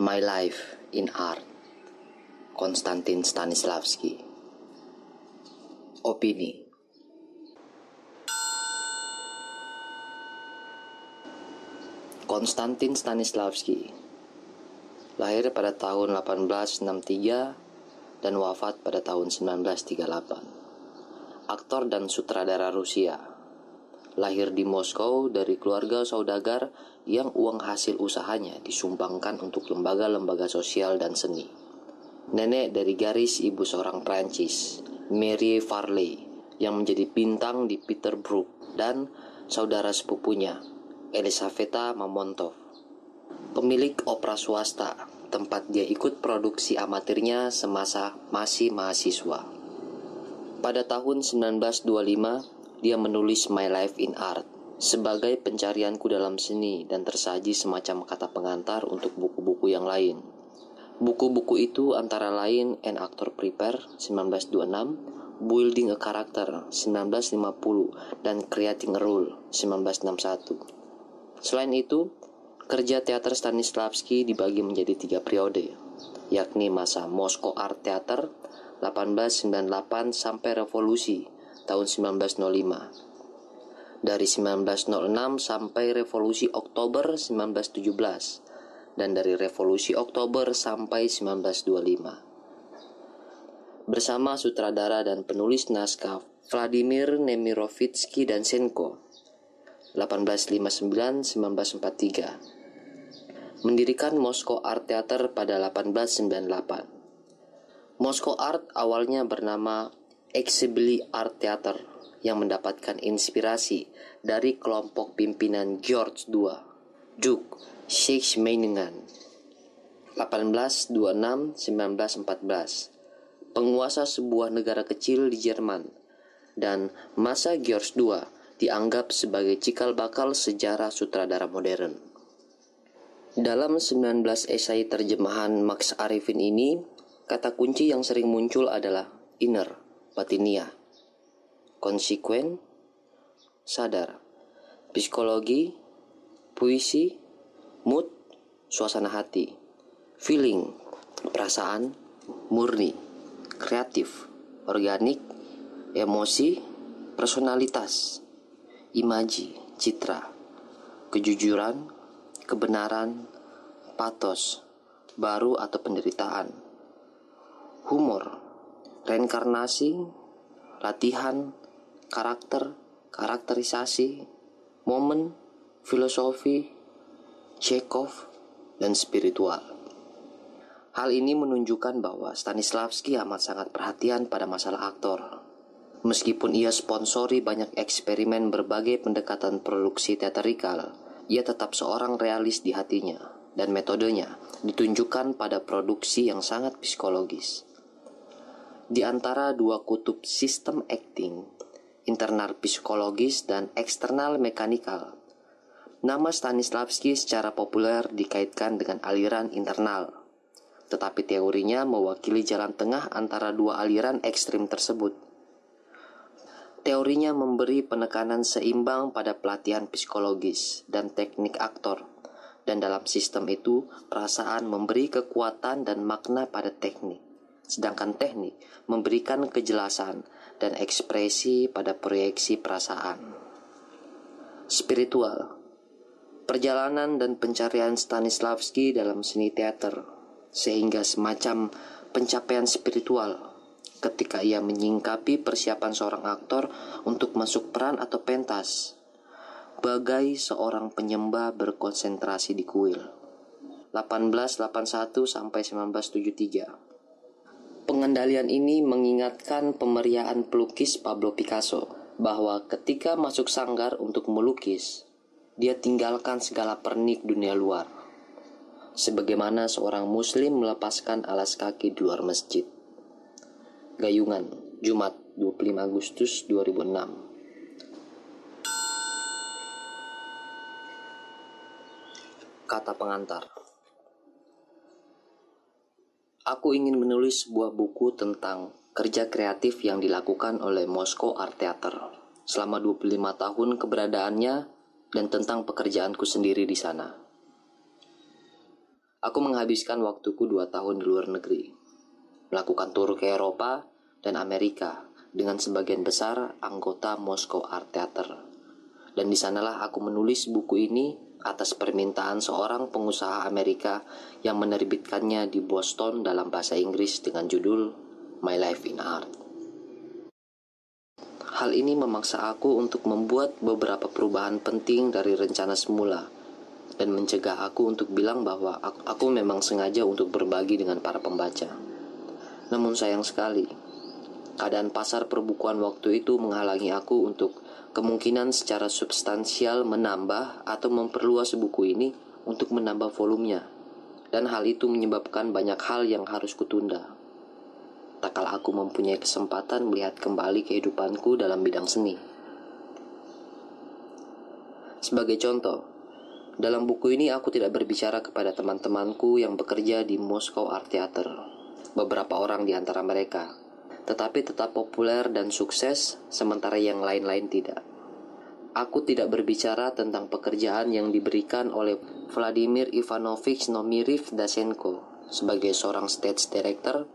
My Life in Art. Konstantin Stanislavski. Opini. Konstantin Stanislavski. Lahir pada tahun 1863 dan wafat pada tahun 1938 aktor dan sutradara Rusia lahir di Moskow dari keluarga saudagar yang uang hasil usahanya disumbangkan untuk lembaga-lembaga sosial dan seni. Nenek dari garis ibu seorang Prancis, Mary Farley, yang menjadi bintang di Peter Brook dan saudara sepupunya, Elisaveta Mamontov. Pemilik opera swasta, tempat dia ikut produksi amatirnya semasa masih mahasiswa. Pada tahun 1925, dia menulis My Life in Art sebagai pencarianku dalam seni dan tersaji semacam kata pengantar untuk buku-buku yang lain. Buku-buku itu antara lain An Actor Prepare 1926, Building a Character 1950, dan Creating a Rule 1961. Selain itu, kerja teater Stanislavski dibagi menjadi tiga periode, yakni masa Moskow Art Theater 1898 sampai revolusi tahun 1905. Dari 1906 sampai Revolusi Oktober 1917 dan dari Revolusi Oktober sampai 1925. Bersama sutradara dan penulis naskah Vladimir Nemirovitsky dan Senko 1859-1943 mendirikan Moskow Art Theater pada 1898. Moskow Art awalnya bernama Exhibili Art Theater yang mendapatkan inspirasi dari kelompok pimpinan George II, Duke Shakespeare 1826-1914, penguasa sebuah negara kecil di Jerman, dan masa George II dianggap sebagai cikal bakal sejarah sutradara modern. Dalam 19 esai terjemahan Max Arifin ini, kata kunci yang sering muncul adalah inner Patinia konsekuen, sadar, psikologi, puisi, mood, suasana hati, feeling, perasaan, murni, kreatif, organik, emosi, personalitas, imaji, citra, kejujuran, kebenaran, patos, baru atau penderitaan, humor, reinkarnasi, latihan, karakter, karakterisasi, momen, filosofi, Chekhov, dan spiritual. Hal ini menunjukkan bahwa Stanislavski amat sangat perhatian pada masalah aktor. Meskipun ia sponsori banyak eksperimen berbagai pendekatan produksi teatrikal, ia tetap seorang realis di hatinya, dan metodenya ditunjukkan pada produksi yang sangat psikologis. Di antara dua kutub sistem acting, internal psikologis dan eksternal mekanikal, nama Stanislavski secara populer dikaitkan dengan aliran internal, tetapi teorinya mewakili jalan tengah antara dua aliran ekstrim tersebut. Teorinya memberi penekanan seimbang pada pelatihan psikologis dan teknik aktor, dan dalam sistem itu perasaan memberi kekuatan dan makna pada teknik sedangkan teknik memberikan kejelasan dan ekspresi pada proyeksi perasaan. Spiritual. Perjalanan dan pencarian Stanislavski dalam seni teater sehingga semacam pencapaian spiritual ketika ia menyingkapi persiapan seorang aktor untuk masuk peran atau pentas bagai seorang penyembah berkonsentrasi di kuil. 1881 sampai 1973 Pengendalian ini mengingatkan pemeriaan pelukis Pablo Picasso bahwa ketika masuk sanggar untuk melukis, dia tinggalkan segala pernik dunia luar. Sebagaimana seorang muslim melepaskan alas kaki di luar masjid. Gayungan, Jumat 25 Agustus 2006 Kata pengantar Aku ingin menulis sebuah buku tentang kerja kreatif yang dilakukan oleh Moscow Art Theater selama 25 tahun keberadaannya dan tentang pekerjaanku sendiri di sana. Aku menghabiskan waktuku dua tahun di luar negeri, melakukan tur ke Eropa dan Amerika dengan sebagian besar anggota Moscow Art Theater. Dan di sanalah aku menulis buku ini atas permintaan seorang pengusaha Amerika yang menerbitkannya di Boston dalam bahasa Inggris dengan judul My Life in Art. Hal ini memaksa aku untuk membuat beberapa perubahan penting dari rencana semula dan mencegah aku untuk bilang bahwa aku, memang sengaja untuk berbagi dengan para pembaca. Namun sayang sekali, keadaan pasar perbukuan waktu itu menghalangi aku untuk kemungkinan secara substansial menambah atau memperluas buku ini untuk menambah volumenya. Dan hal itu menyebabkan banyak hal yang harus kutunda. Tak aku mempunyai kesempatan melihat kembali kehidupanku dalam bidang seni. Sebagai contoh, dalam buku ini aku tidak berbicara kepada teman-temanku yang bekerja di Moscow Art Theater, beberapa orang di antara mereka, tetapi tetap populer dan sukses, sementara yang lain-lain tidak. Aku tidak berbicara tentang pekerjaan yang diberikan oleh Vladimir Ivanovich Nomiriv Dasenko sebagai seorang stage director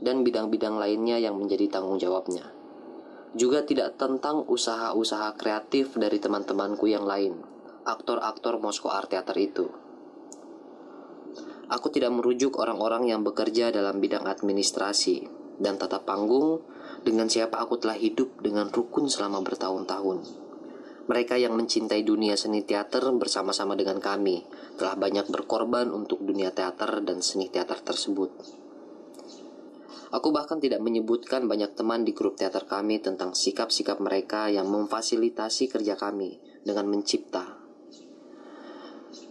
dan bidang-bidang lainnya yang menjadi tanggung jawabnya. Juga tidak tentang usaha-usaha kreatif dari teman-temanku yang lain aktor-aktor Moskow Art Theater itu. Aku tidak merujuk orang-orang yang bekerja dalam bidang administrasi dan tata panggung dengan siapa aku telah hidup dengan rukun selama bertahun-tahun. Mereka yang mencintai dunia seni teater bersama-sama dengan kami telah banyak berkorban untuk dunia teater dan seni teater tersebut. Aku bahkan tidak menyebutkan banyak teman di grup teater kami tentang sikap-sikap mereka yang memfasilitasi kerja kami dengan mencipta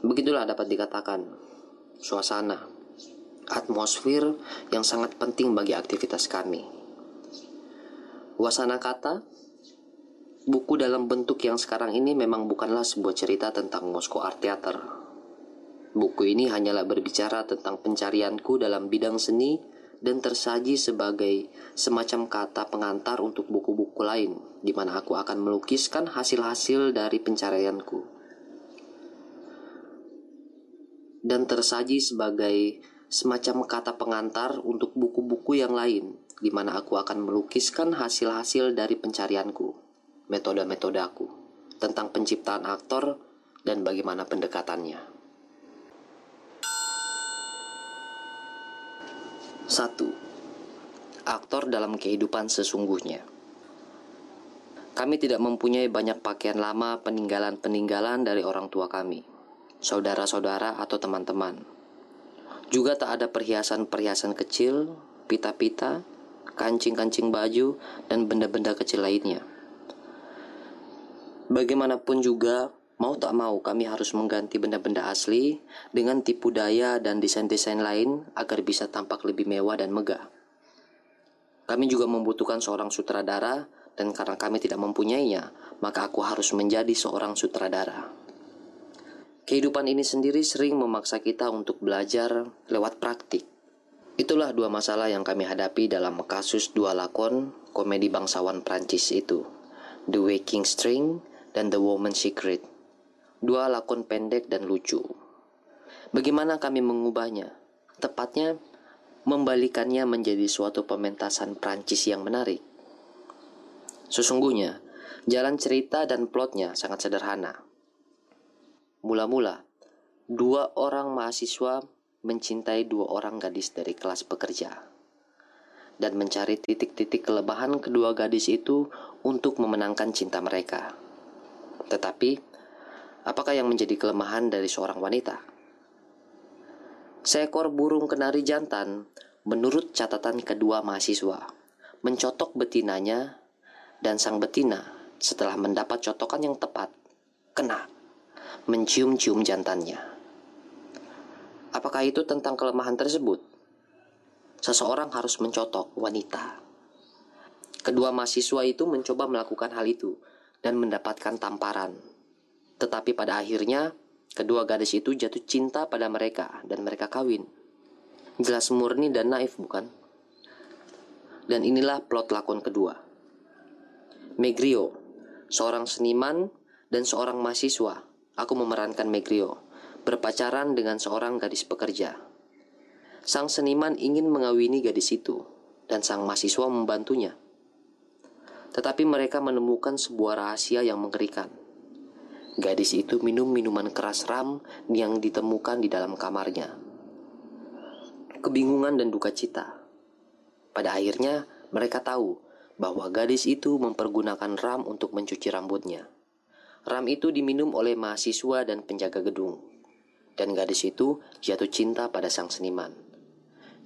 Begitulah dapat dikatakan suasana, atmosfer yang sangat penting bagi aktivitas kami. Wasana kata, buku dalam bentuk yang sekarang ini memang bukanlah sebuah cerita tentang Moskow Art Theater. Buku ini hanyalah berbicara tentang pencarianku dalam bidang seni dan tersaji sebagai semacam kata pengantar untuk buku-buku lain, di mana aku akan melukiskan hasil-hasil dari pencarianku. dan tersaji sebagai semacam kata pengantar untuk buku-buku yang lain, di mana aku akan melukiskan hasil-hasil dari pencarianku, metode-metode aku, tentang penciptaan aktor dan bagaimana pendekatannya. 1. Aktor dalam kehidupan sesungguhnya. Kami tidak mempunyai banyak pakaian lama peninggalan-peninggalan dari orang tua kami saudara-saudara atau teman-teman. Juga tak ada perhiasan-perhiasan kecil, pita-pita, kancing-kancing baju, dan benda-benda kecil lainnya. Bagaimanapun juga, mau tak mau kami harus mengganti benda-benda asli dengan tipu daya dan desain-desain lain agar bisa tampak lebih mewah dan megah. Kami juga membutuhkan seorang sutradara dan karena kami tidak mempunyainya, maka aku harus menjadi seorang sutradara. Kehidupan ini sendiri sering memaksa kita untuk belajar lewat praktik. Itulah dua masalah yang kami hadapi dalam kasus dua lakon komedi bangsawan Prancis itu, The Waking String dan The Woman's Secret. Dua lakon pendek dan lucu. Bagaimana kami mengubahnya? Tepatnya, membalikannya menjadi suatu pementasan Prancis yang menarik. Sesungguhnya, jalan cerita dan plotnya sangat sederhana Mula-mula, dua orang mahasiswa mencintai dua orang gadis dari kelas pekerja dan mencari titik-titik kelebahan kedua gadis itu untuk memenangkan cinta mereka. Tetapi, apakah yang menjadi kelemahan dari seorang wanita? Seekor burung kenari jantan, menurut catatan kedua mahasiswa, mencotok betinanya dan sang betina setelah mendapat cotokan yang tepat, kena mencium-cium jantannya. Apakah itu tentang kelemahan tersebut? Seseorang harus mencotok wanita. Kedua mahasiswa itu mencoba melakukan hal itu dan mendapatkan tamparan. Tetapi pada akhirnya, kedua gadis itu jatuh cinta pada mereka dan mereka kawin. Jelas murni dan naif, bukan? Dan inilah plot lakon kedua. Megrio, seorang seniman dan seorang mahasiswa Aku memerankan Megrio, berpacaran dengan seorang gadis pekerja. Sang seniman ingin mengawini gadis itu, dan sang mahasiswa membantunya. Tetapi mereka menemukan sebuah rahasia yang mengerikan. Gadis itu minum minuman keras ram yang ditemukan di dalam kamarnya. Kebingungan dan duka cita. Pada akhirnya, mereka tahu bahwa gadis itu mempergunakan ram untuk mencuci rambutnya. Ram itu diminum oleh mahasiswa dan penjaga gedung. Dan gadis itu jatuh cinta pada sang seniman.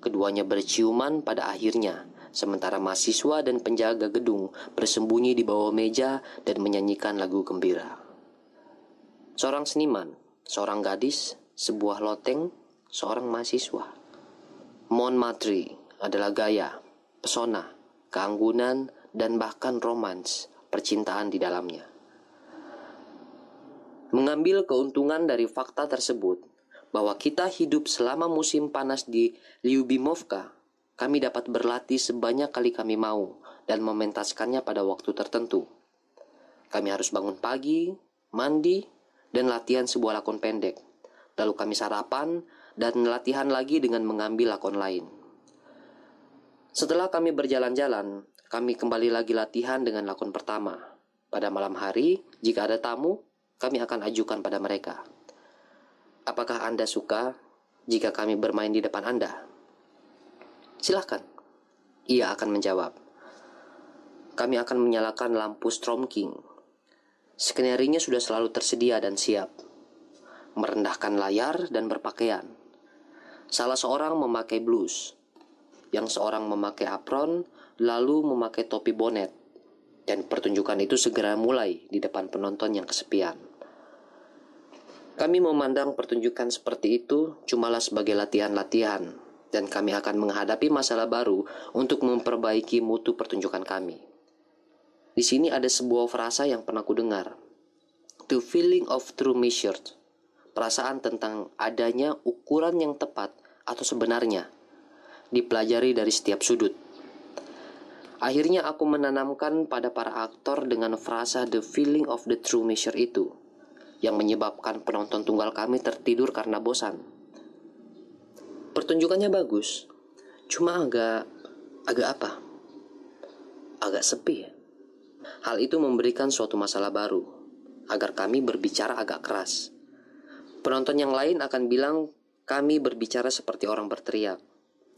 Keduanya berciuman pada akhirnya, sementara mahasiswa dan penjaga gedung bersembunyi di bawah meja dan menyanyikan lagu gembira. Seorang seniman, seorang gadis, sebuah loteng, seorang mahasiswa. Mon Matri adalah gaya, pesona, keanggunan, dan bahkan romans percintaan di dalamnya. Mengambil keuntungan dari fakta tersebut bahwa kita hidup selama musim panas di Lyubimovka, kami dapat berlatih sebanyak kali kami mau dan mementaskannya pada waktu tertentu. Kami harus bangun pagi, mandi, dan latihan sebuah lakon pendek. Lalu kami sarapan dan latihan lagi dengan mengambil lakon lain. Setelah kami berjalan-jalan, kami kembali lagi latihan dengan lakon pertama. Pada malam hari, jika ada tamu, kami akan ajukan pada mereka. Apakah Anda suka jika kami bermain di depan Anda? Silahkan. Ia akan menjawab. Kami akan menyalakan lampu Strom King Skenerinya sudah selalu tersedia dan siap. Merendahkan layar dan berpakaian. Salah seorang memakai blus, yang seorang memakai apron, lalu memakai topi bonet. Dan pertunjukan itu segera mulai di depan penonton yang kesepian. Kami memandang pertunjukan seperti itu cumalah sebagai latihan-latihan, dan kami akan menghadapi masalah baru untuk memperbaiki mutu pertunjukan kami. Di sini ada sebuah frasa yang pernah ku dengar. The feeling of true measure. Perasaan tentang adanya ukuran yang tepat atau sebenarnya dipelajari dari setiap sudut. Akhirnya aku menanamkan pada para aktor dengan frasa the feeling of the true measure itu yang menyebabkan penonton tunggal kami tertidur karena bosan. Pertunjukannya bagus, cuma agak agak apa? Agak sepi. Hal itu memberikan suatu masalah baru, agar kami berbicara agak keras. Penonton yang lain akan bilang kami berbicara seperti orang berteriak.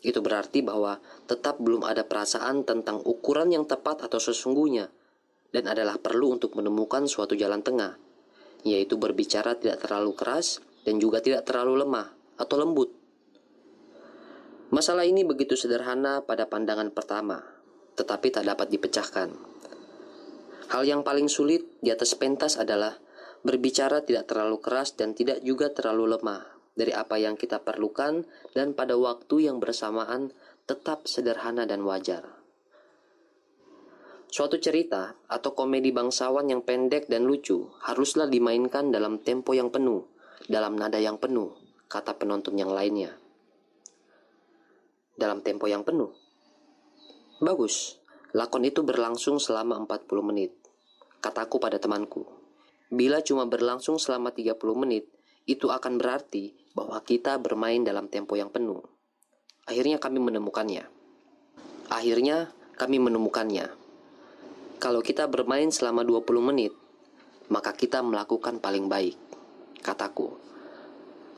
Itu berarti bahwa tetap belum ada perasaan tentang ukuran yang tepat atau sesungguhnya, dan adalah perlu untuk menemukan suatu jalan tengah, yaitu berbicara tidak terlalu keras dan juga tidak terlalu lemah atau lembut. Masalah ini begitu sederhana pada pandangan pertama, tetapi tak dapat dipecahkan. Hal yang paling sulit di atas pentas adalah berbicara tidak terlalu keras dan tidak juga terlalu lemah dari apa yang kita perlukan dan pada waktu yang bersamaan tetap sederhana dan wajar. Suatu cerita atau komedi bangsawan yang pendek dan lucu haruslah dimainkan dalam tempo yang penuh, dalam nada yang penuh, kata penonton yang lainnya. Dalam tempo yang penuh. Bagus, lakon itu berlangsung selama 40 menit. Kataku pada temanku, bila cuma berlangsung selama 30 menit, itu akan berarti bahwa kita bermain dalam tempo yang penuh. Akhirnya kami menemukannya. Akhirnya kami menemukannya. Kalau kita bermain selama 20 menit, maka kita melakukan paling baik, kataku.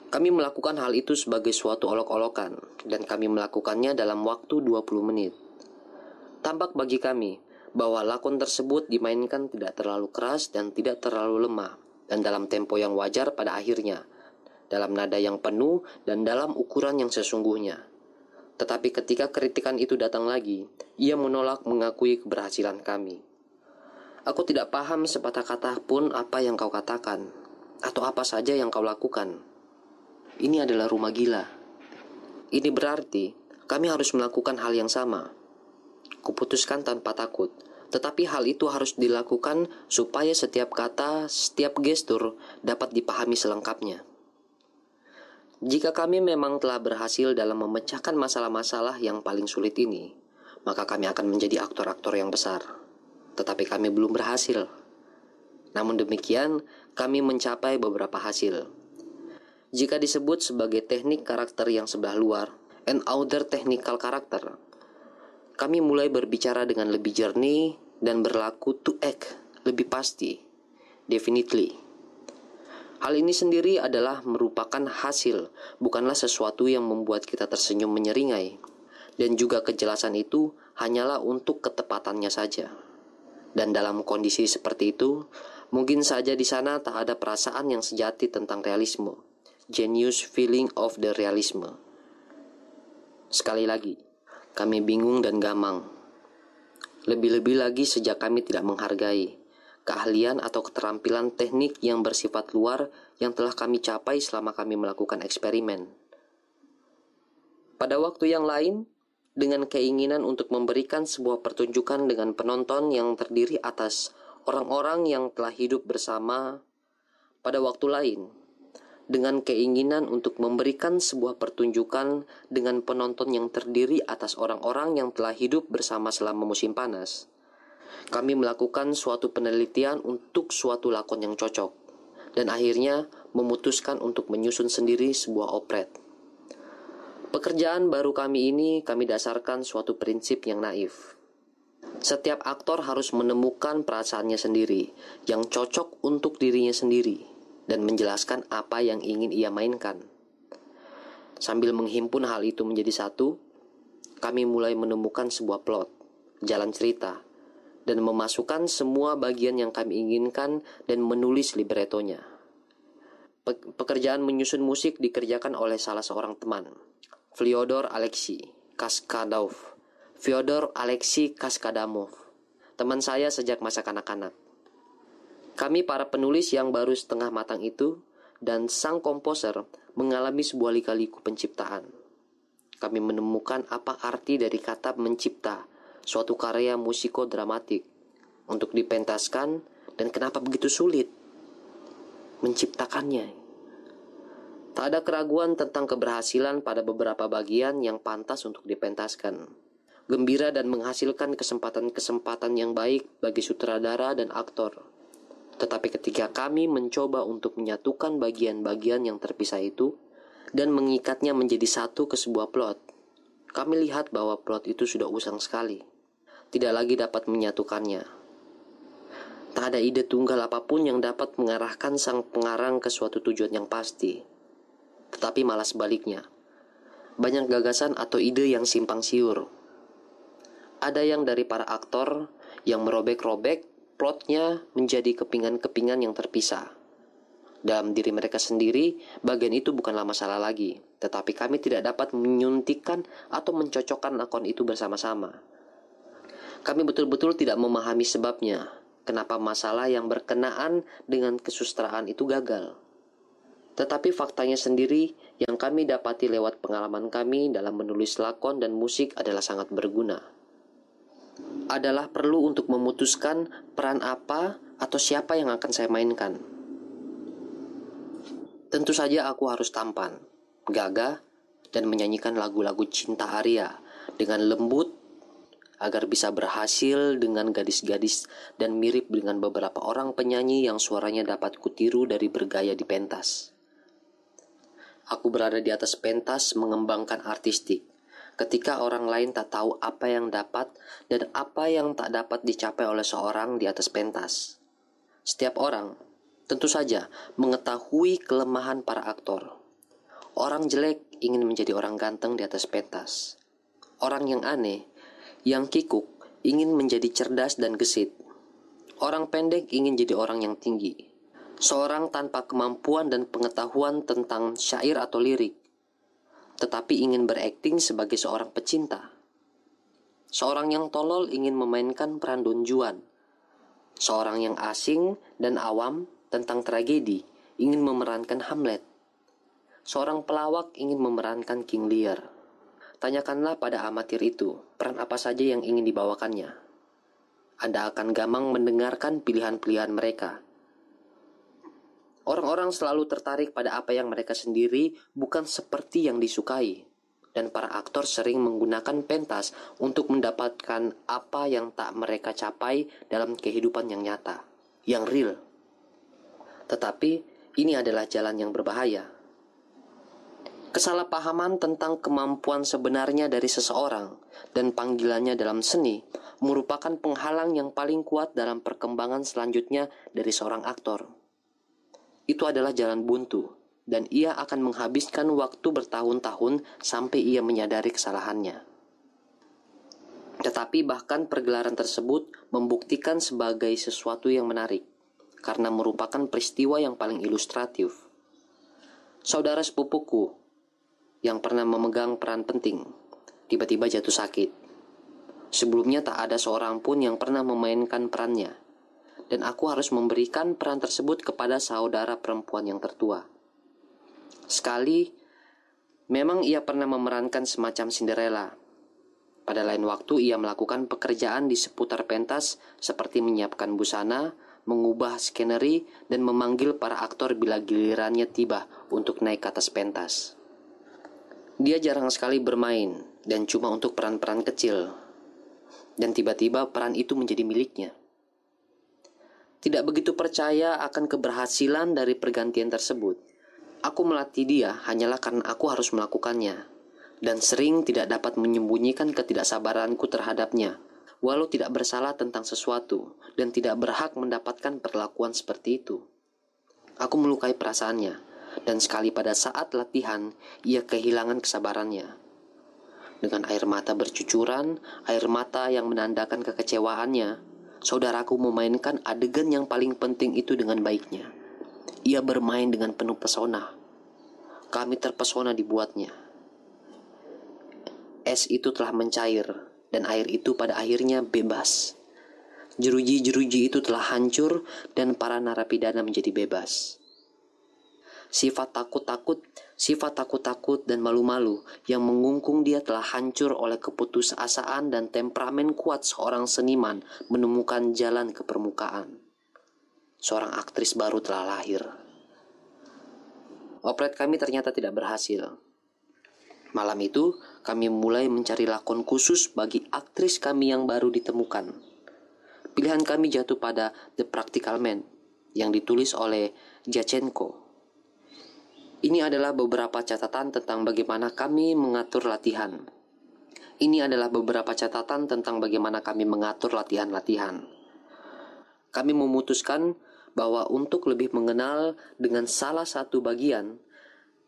Kami melakukan hal itu sebagai suatu olok-olokan, dan kami melakukannya dalam waktu 20 menit. Tampak bagi kami bahwa lakon tersebut dimainkan tidak terlalu keras dan tidak terlalu lemah, dan dalam tempo yang wajar pada akhirnya, dalam nada yang penuh dan dalam ukuran yang sesungguhnya. Tetapi ketika kritikan itu datang lagi, ia menolak mengakui keberhasilan kami. Aku tidak paham sepatah kata pun apa yang kau katakan, atau apa saja yang kau lakukan. Ini adalah rumah gila. Ini berarti kami harus melakukan hal yang sama Kuputuskan tanpa takut, tetapi hal itu harus dilakukan supaya setiap kata, setiap gestur dapat dipahami selengkapnya. Jika kami memang telah berhasil dalam memecahkan masalah-masalah yang paling sulit ini, maka kami akan menjadi aktor-aktor yang besar. Tetapi kami belum berhasil. Namun demikian, kami mencapai beberapa hasil. Jika disebut sebagai teknik karakter yang sebelah luar, and other technical karakter, kami mulai berbicara dengan lebih jernih dan berlaku to act lebih pasti, definitely. Hal ini sendiri adalah merupakan hasil, bukanlah sesuatu yang membuat kita tersenyum menyeringai. Dan juga kejelasan itu hanyalah untuk ketepatannya saja. Dan dalam kondisi seperti itu, mungkin saja di sana tak ada perasaan yang sejati tentang realisme. Genius feeling of the realisme. Sekali lagi, kami bingung dan gamang. Lebih-lebih lagi sejak kami tidak menghargai keahlian atau keterampilan teknik yang bersifat luar yang telah kami capai selama kami melakukan eksperimen. Pada waktu yang lain, dengan keinginan untuk memberikan sebuah pertunjukan dengan penonton yang terdiri atas orang-orang yang telah hidup bersama pada waktu lain, dengan keinginan untuk memberikan sebuah pertunjukan dengan penonton yang terdiri atas orang-orang yang telah hidup bersama selama musim panas kami melakukan suatu penelitian untuk suatu lakon yang cocok, dan akhirnya memutuskan untuk menyusun sendiri sebuah operet. Pekerjaan baru kami ini kami dasarkan suatu prinsip yang naif. Setiap aktor harus menemukan perasaannya sendiri yang cocok untuk dirinya sendiri dan menjelaskan apa yang ingin ia mainkan. Sambil menghimpun hal itu menjadi satu, kami mulai menemukan sebuah plot, jalan cerita, dan memasukkan semua bagian yang kami inginkan dan menulis libretonya. Pekerjaan menyusun musik dikerjakan oleh salah seorang teman, Fyodor Alexei Kaskadov. Fyodor Alexei Kaskadamov, teman saya sejak masa kanak-kanak. Kami para penulis yang baru setengah matang itu dan sang komposer mengalami sebuah lika-liku penciptaan. Kami menemukan apa arti dari kata mencipta suatu karya musiko-dramatik untuk dipentaskan dan kenapa begitu sulit menciptakannya. Tak ada keraguan tentang keberhasilan pada beberapa bagian yang pantas untuk dipentaskan. Gembira dan menghasilkan kesempatan-kesempatan yang baik bagi sutradara dan aktor. Tetapi ketika kami mencoba untuk menyatukan bagian-bagian yang terpisah itu dan mengikatnya menjadi satu ke sebuah plot, kami lihat bahwa plot itu sudah usang sekali tidak lagi dapat menyatukannya. Tak ada ide tunggal apa pun yang dapat mengarahkan sang pengarang ke suatu tujuan yang pasti. Tetapi malah sebaliknya. Banyak gagasan atau ide yang simpang siur. Ada yang dari para aktor yang merobek-robek plotnya menjadi kepingan-kepingan yang terpisah. Dalam diri mereka sendiri, bagian itu bukanlah masalah lagi, tetapi kami tidak dapat menyuntikkan atau mencocokkan akun itu bersama-sama. Kami betul-betul tidak memahami sebabnya, kenapa masalah yang berkenaan dengan kesusteraan itu gagal. Tetapi faktanya sendiri yang kami dapati lewat pengalaman kami dalam menulis lakon dan musik adalah sangat berguna. Adalah perlu untuk memutuskan peran apa atau siapa yang akan saya mainkan. Tentu saja aku harus tampan, gagah, dan menyanyikan lagu-lagu cinta Arya dengan lembut agar bisa berhasil dengan gadis-gadis dan mirip dengan beberapa orang penyanyi yang suaranya dapat kutiru dari bergaya di pentas. Aku berada di atas pentas mengembangkan artistik. Ketika orang lain tak tahu apa yang dapat dan apa yang tak dapat dicapai oleh seorang di atas pentas. Setiap orang, tentu saja, mengetahui kelemahan para aktor. Orang jelek ingin menjadi orang ganteng di atas pentas. Orang yang aneh yang kikuk ingin menjadi cerdas dan gesit. Orang pendek ingin jadi orang yang tinggi. Seorang tanpa kemampuan dan pengetahuan tentang syair atau lirik, tetapi ingin berakting sebagai seorang pecinta. Seorang yang tolol ingin memainkan peran Don Juan. Seorang yang asing dan awam tentang tragedi ingin memerankan Hamlet. Seorang pelawak ingin memerankan King Lear. Tanyakanlah pada amatir itu, peran apa saja yang ingin dibawakannya. Anda akan gamang mendengarkan pilihan-pilihan mereka. Orang-orang selalu tertarik pada apa yang mereka sendiri bukan seperti yang disukai. Dan para aktor sering menggunakan pentas untuk mendapatkan apa yang tak mereka capai dalam kehidupan yang nyata, yang real. Tetapi ini adalah jalan yang berbahaya Kesalahpahaman tentang kemampuan sebenarnya dari seseorang dan panggilannya dalam seni merupakan penghalang yang paling kuat dalam perkembangan selanjutnya dari seorang aktor. Itu adalah jalan buntu, dan ia akan menghabiskan waktu bertahun-tahun sampai ia menyadari kesalahannya. Tetapi bahkan pergelaran tersebut membuktikan sebagai sesuatu yang menarik, karena merupakan peristiwa yang paling ilustratif. Saudara sepupuku yang pernah memegang peran penting, tiba-tiba jatuh sakit. Sebelumnya tak ada seorang pun yang pernah memainkan perannya, dan aku harus memberikan peran tersebut kepada saudara perempuan yang tertua. Sekali, memang ia pernah memerankan semacam Cinderella. Pada lain waktu, ia melakukan pekerjaan di seputar pentas seperti menyiapkan busana, mengubah skenery, dan memanggil para aktor bila gilirannya tiba untuk naik ke atas pentas. Dia jarang sekali bermain dan cuma untuk peran-peran kecil. Dan tiba-tiba peran itu menjadi miliknya. Tidak begitu percaya akan keberhasilan dari pergantian tersebut. Aku melatih dia hanyalah karena aku harus melakukannya. Dan sering tidak dapat menyembunyikan ketidaksabaranku terhadapnya, walau tidak bersalah tentang sesuatu dan tidak berhak mendapatkan perlakuan seperti itu. Aku melukai perasaannya, dan sekali pada saat latihan ia kehilangan kesabarannya. Dengan air mata bercucuran, air mata yang menandakan kekecewaannya, saudaraku memainkan adegan yang paling penting itu dengan baiknya. Ia bermain dengan penuh pesona. Kami terpesona dibuatnya. Es itu telah mencair, dan air itu pada akhirnya bebas. Jeruji-jeruji itu telah hancur, dan para narapidana menjadi bebas sifat takut-takut, sifat takut-takut dan malu-malu yang mengungkung dia telah hancur oleh keputusasaan dan temperamen kuat seorang seniman menemukan jalan ke permukaan. Seorang aktris baru telah lahir. Operet kami ternyata tidak berhasil. Malam itu, kami mulai mencari lakon khusus bagi aktris kami yang baru ditemukan. Pilihan kami jatuh pada The Practical Man yang ditulis oleh Jachenko ini adalah beberapa catatan tentang bagaimana kami mengatur latihan. Ini adalah beberapa catatan tentang bagaimana kami mengatur latihan-latihan. Kami memutuskan bahwa untuk lebih mengenal dengan salah satu bagian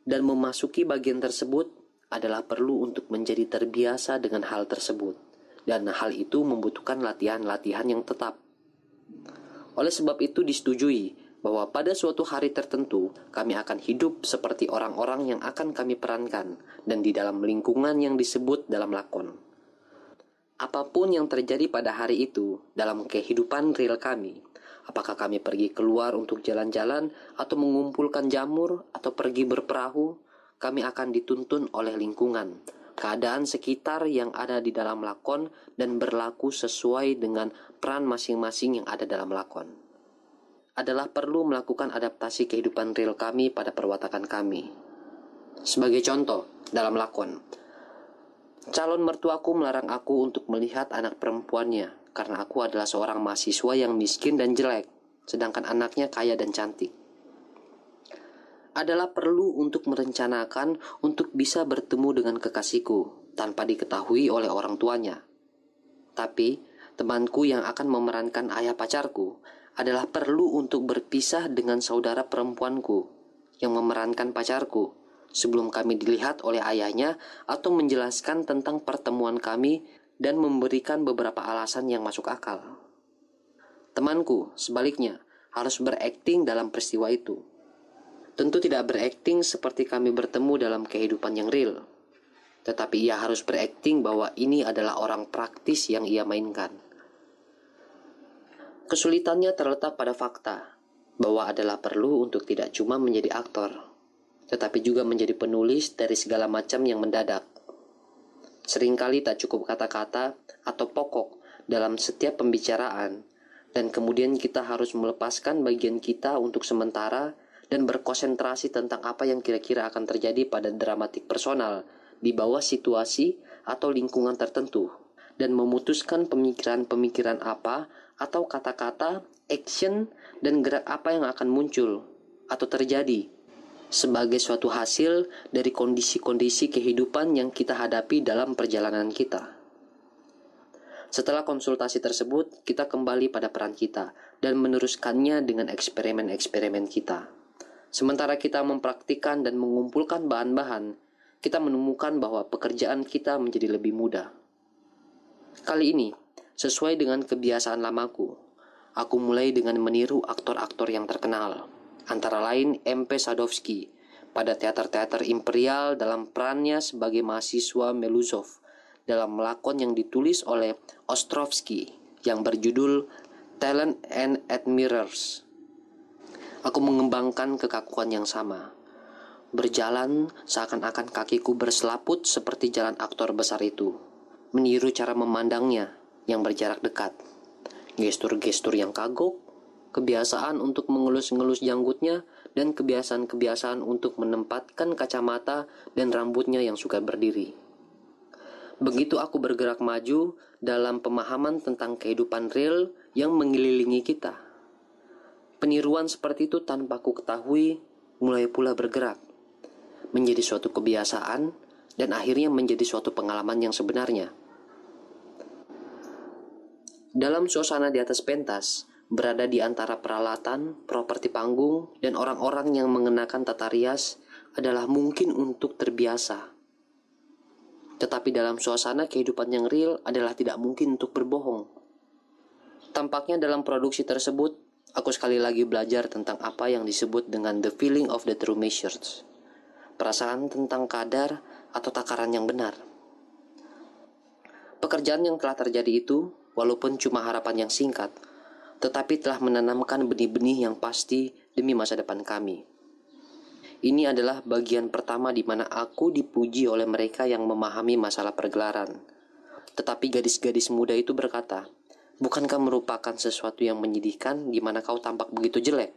dan memasuki bagian tersebut adalah perlu untuk menjadi terbiasa dengan hal tersebut, dan hal itu membutuhkan latihan-latihan yang tetap. Oleh sebab itu, disetujui bahwa pada suatu hari tertentu kami akan hidup seperti orang-orang yang akan kami perankan dan di dalam lingkungan yang disebut dalam lakon. Apa pun yang terjadi pada hari itu dalam kehidupan real kami, apakah kami pergi keluar untuk jalan-jalan atau mengumpulkan jamur atau pergi berperahu, kami akan dituntun oleh lingkungan, keadaan sekitar yang ada di dalam lakon dan berlaku sesuai dengan peran masing-masing yang ada dalam lakon adalah perlu melakukan adaptasi kehidupan real kami pada perwatakan kami. Sebagai contoh, dalam lakon, calon mertuaku melarang aku untuk melihat anak perempuannya karena aku adalah seorang mahasiswa yang miskin dan jelek, sedangkan anaknya kaya dan cantik. Adalah perlu untuk merencanakan untuk bisa bertemu dengan kekasihku tanpa diketahui oleh orang tuanya. Tapi, temanku yang akan memerankan ayah pacarku adalah perlu untuk berpisah dengan saudara perempuanku yang memerankan pacarku sebelum kami dilihat oleh ayahnya atau menjelaskan tentang pertemuan kami dan memberikan beberapa alasan yang masuk akal. Temanku, sebaliknya, harus berakting dalam peristiwa itu. Tentu tidak berakting seperti kami bertemu dalam kehidupan yang real, tetapi ia harus berakting bahwa ini adalah orang praktis yang ia mainkan. Kesulitannya terletak pada fakta bahwa adalah perlu untuk tidak cuma menjadi aktor, tetapi juga menjadi penulis dari segala macam yang mendadak. Seringkali tak cukup kata-kata atau pokok dalam setiap pembicaraan, dan kemudian kita harus melepaskan bagian kita untuk sementara dan berkonsentrasi tentang apa yang kira-kira akan terjadi pada dramatik personal di bawah situasi atau lingkungan tertentu, dan memutuskan pemikiran-pemikiran apa atau kata-kata, action, dan gerak apa yang akan muncul atau terjadi sebagai suatu hasil dari kondisi-kondisi kehidupan yang kita hadapi dalam perjalanan kita. Setelah konsultasi tersebut, kita kembali pada peran kita dan meneruskannya dengan eksperimen-eksperimen kita. Sementara kita mempraktikkan dan mengumpulkan bahan-bahan, kita menemukan bahwa pekerjaan kita menjadi lebih mudah. Kali ini, sesuai dengan kebiasaan lamaku, aku mulai dengan meniru aktor-aktor yang terkenal, antara lain MP Sadowski pada teater-teater imperial dalam perannya sebagai mahasiswa Meluzov dalam lakon yang ditulis oleh Ostrovsky yang berjudul Talent and Admirers. Aku mengembangkan kekakuan yang sama. Berjalan seakan-akan kakiku berselaput seperti jalan aktor besar itu. Meniru cara memandangnya yang berjarak dekat. Gestur-gestur yang kagok, kebiasaan untuk mengelus-ngelus janggutnya, dan kebiasaan-kebiasaan untuk menempatkan kacamata dan rambutnya yang suka berdiri. Begitu aku bergerak maju dalam pemahaman tentang kehidupan real yang mengelilingi kita. Peniruan seperti itu tanpa ku ketahui mulai pula bergerak menjadi suatu kebiasaan dan akhirnya menjadi suatu pengalaman yang sebenarnya. Dalam suasana di atas pentas, berada di antara peralatan, properti panggung, dan orang-orang yang mengenakan tata rias adalah mungkin untuk terbiasa. Tetapi dalam suasana kehidupan yang real adalah tidak mungkin untuk berbohong. Tampaknya dalam produksi tersebut Aku sekali lagi belajar tentang apa yang disebut dengan the feeling of the true measures. Perasaan tentang kadar atau takaran yang benar. Pekerjaan yang telah terjadi itu, walaupun cuma harapan yang singkat, tetapi telah menanamkan benih-benih yang pasti demi masa depan kami. Ini adalah bagian pertama di mana aku dipuji oleh mereka yang memahami masalah pergelaran. Tetapi gadis-gadis muda itu berkata, Bukankah merupakan sesuatu yang menyedihkan di mana kau tampak begitu jelek?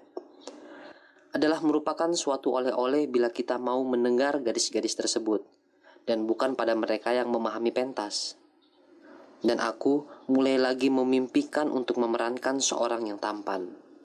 Adalah merupakan suatu oleh-oleh bila kita mau mendengar gadis-gadis tersebut, dan bukan pada mereka yang memahami pentas. Dan aku mulai lagi memimpikan untuk memerankan seorang yang tampan.